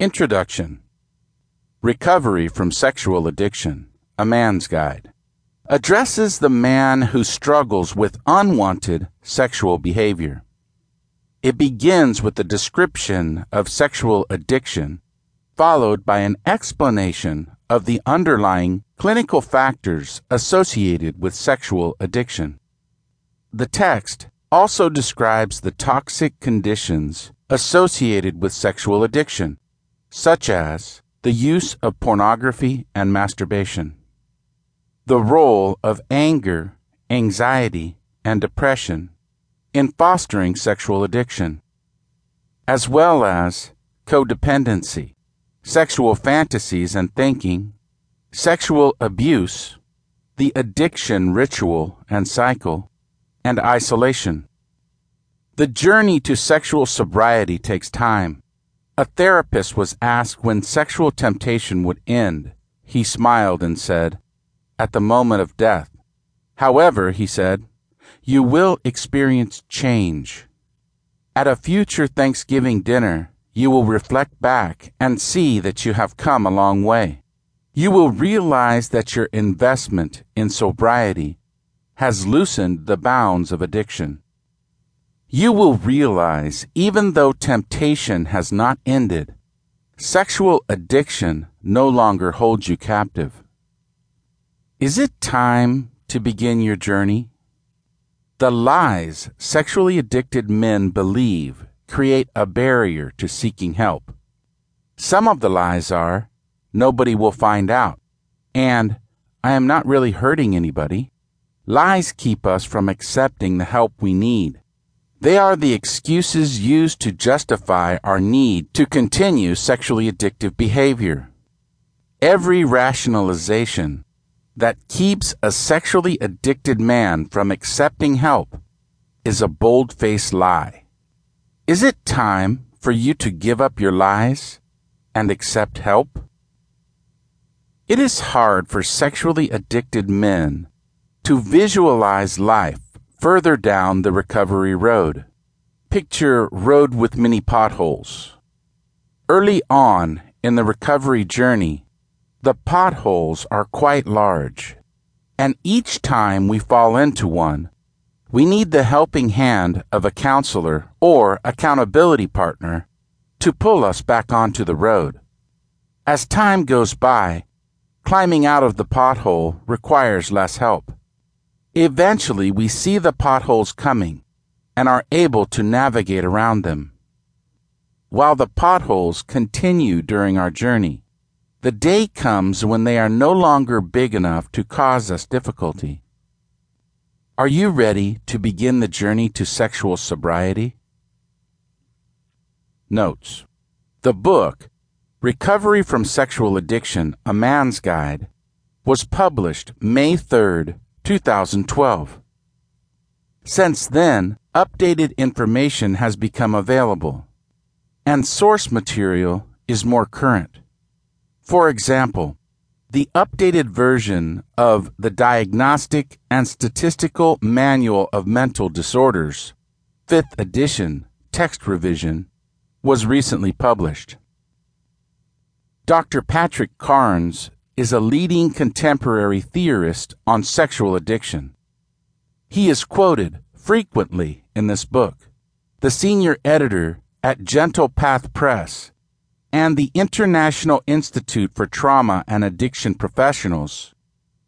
Introduction Recovery from Sexual Addiction A Man's Guide addresses the man who struggles with unwanted sexual behavior. It begins with a description of sexual addiction, followed by an explanation of the underlying clinical factors associated with sexual addiction. The text also describes the toxic conditions associated with sexual addiction, such as the use of pornography and masturbation. The role of anger, anxiety, and depression in fostering sexual addiction, as well as codependency, sexual fantasies and thinking, sexual abuse, the addiction ritual and cycle, and isolation. The journey to sexual sobriety takes time. A therapist was asked when sexual temptation would end. He smiled and said, At the moment of death. However, he said, you will experience change. At a future Thanksgiving dinner, you will reflect back and see that you have come a long way. You will realize that your investment in sobriety has loosened the bounds of addiction. You will realize, even though temptation has not ended, sexual addiction no longer holds you captive. Is it time to begin your journey? The lies sexually addicted men believe create a barrier to seeking help. Some of the lies are, nobody will find out, and I am not really hurting anybody. Lies keep us from accepting the help we need. They are the excuses used to justify our need to continue sexually addictive behavior. Every rationalization that keeps a sexually addicted man from accepting help is a bold faced lie. Is it time for you to give up your lies and accept help? It is hard for sexually addicted men to visualize life further down the recovery road. Picture road with many potholes. Early on in the recovery journey, the potholes are quite large, and each time we fall into one, we need the helping hand of a counselor or accountability partner to pull us back onto the road. As time goes by, climbing out of the pothole requires less help. Eventually, we see the potholes coming and are able to navigate around them. While the potholes continue during our journey, the day comes when they are no longer big enough to cause us difficulty. Are you ready to begin the journey to sexual sobriety? Notes. The book, Recovery from Sexual Addiction, A Man's Guide, was published May 3rd, 2012. Since then, updated information has become available, and source material is more current. For example, the updated version of the Diagnostic and Statistical Manual of Mental Disorders, 5th edition, text revision, was recently published. Dr. Patrick Carnes is a leading contemporary theorist on sexual addiction. He is quoted frequently in this book. The senior editor at Gentle Path Press and the International Institute for Trauma and Addiction Professionals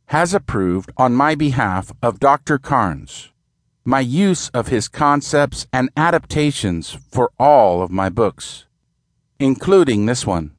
has approved on my behalf of Dr. Carnes my use of his concepts and adaptations for all of my books, including this one.